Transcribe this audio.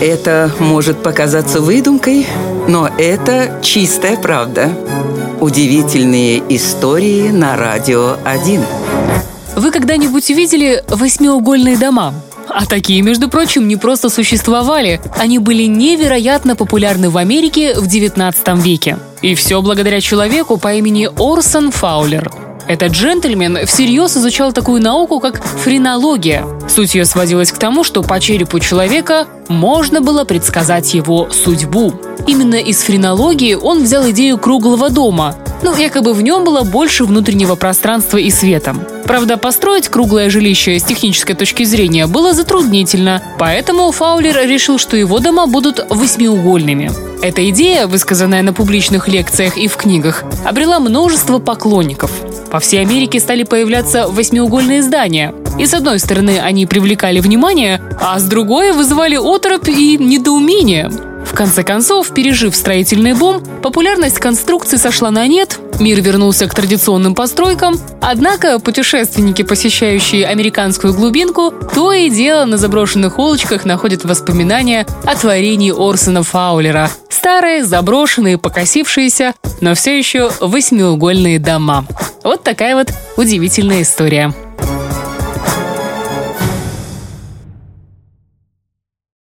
Это может показаться выдумкой, но это чистая правда. Удивительные истории на радио 1. Вы когда-нибудь видели восьмиугольные дома? А такие, между прочим, не просто существовали, они были невероятно популярны в Америке в 19 веке. И все благодаря человеку по имени Орсон Фаулер. Этот джентльмен всерьез изучал такую науку, как френология. Суть ее сводилась к тому, что по черепу человека можно было предсказать его судьбу. Именно из френологии он взял идею круглого дома, ну, якобы в нем было больше внутреннего пространства и света. Правда, построить круглое жилище с технической точки зрения было затруднительно, поэтому Фаулер решил, что его дома будут восьмиугольными. Эта идея, высказанная на публичных лекциях и в книгах, обрела множество поклонников. По всей Америке стали появляться восьмиугольные здания. И с одной стороны они привлекали внимание, а с другой вызывали оторопь и недоумение. Конце концов, пережив строительный бум, популярность конструкции сошла на нет, мир вернулся к традиционным постройкам, однако путешественники, посещающие американскую глубинку, то и дело на заброшенных улочках находят воспоминания о творении Орсона Фаулера. Старые, заброшенные, покосившиеся, но все еще восьмиугольные дома. Вот такая вот удивительная история.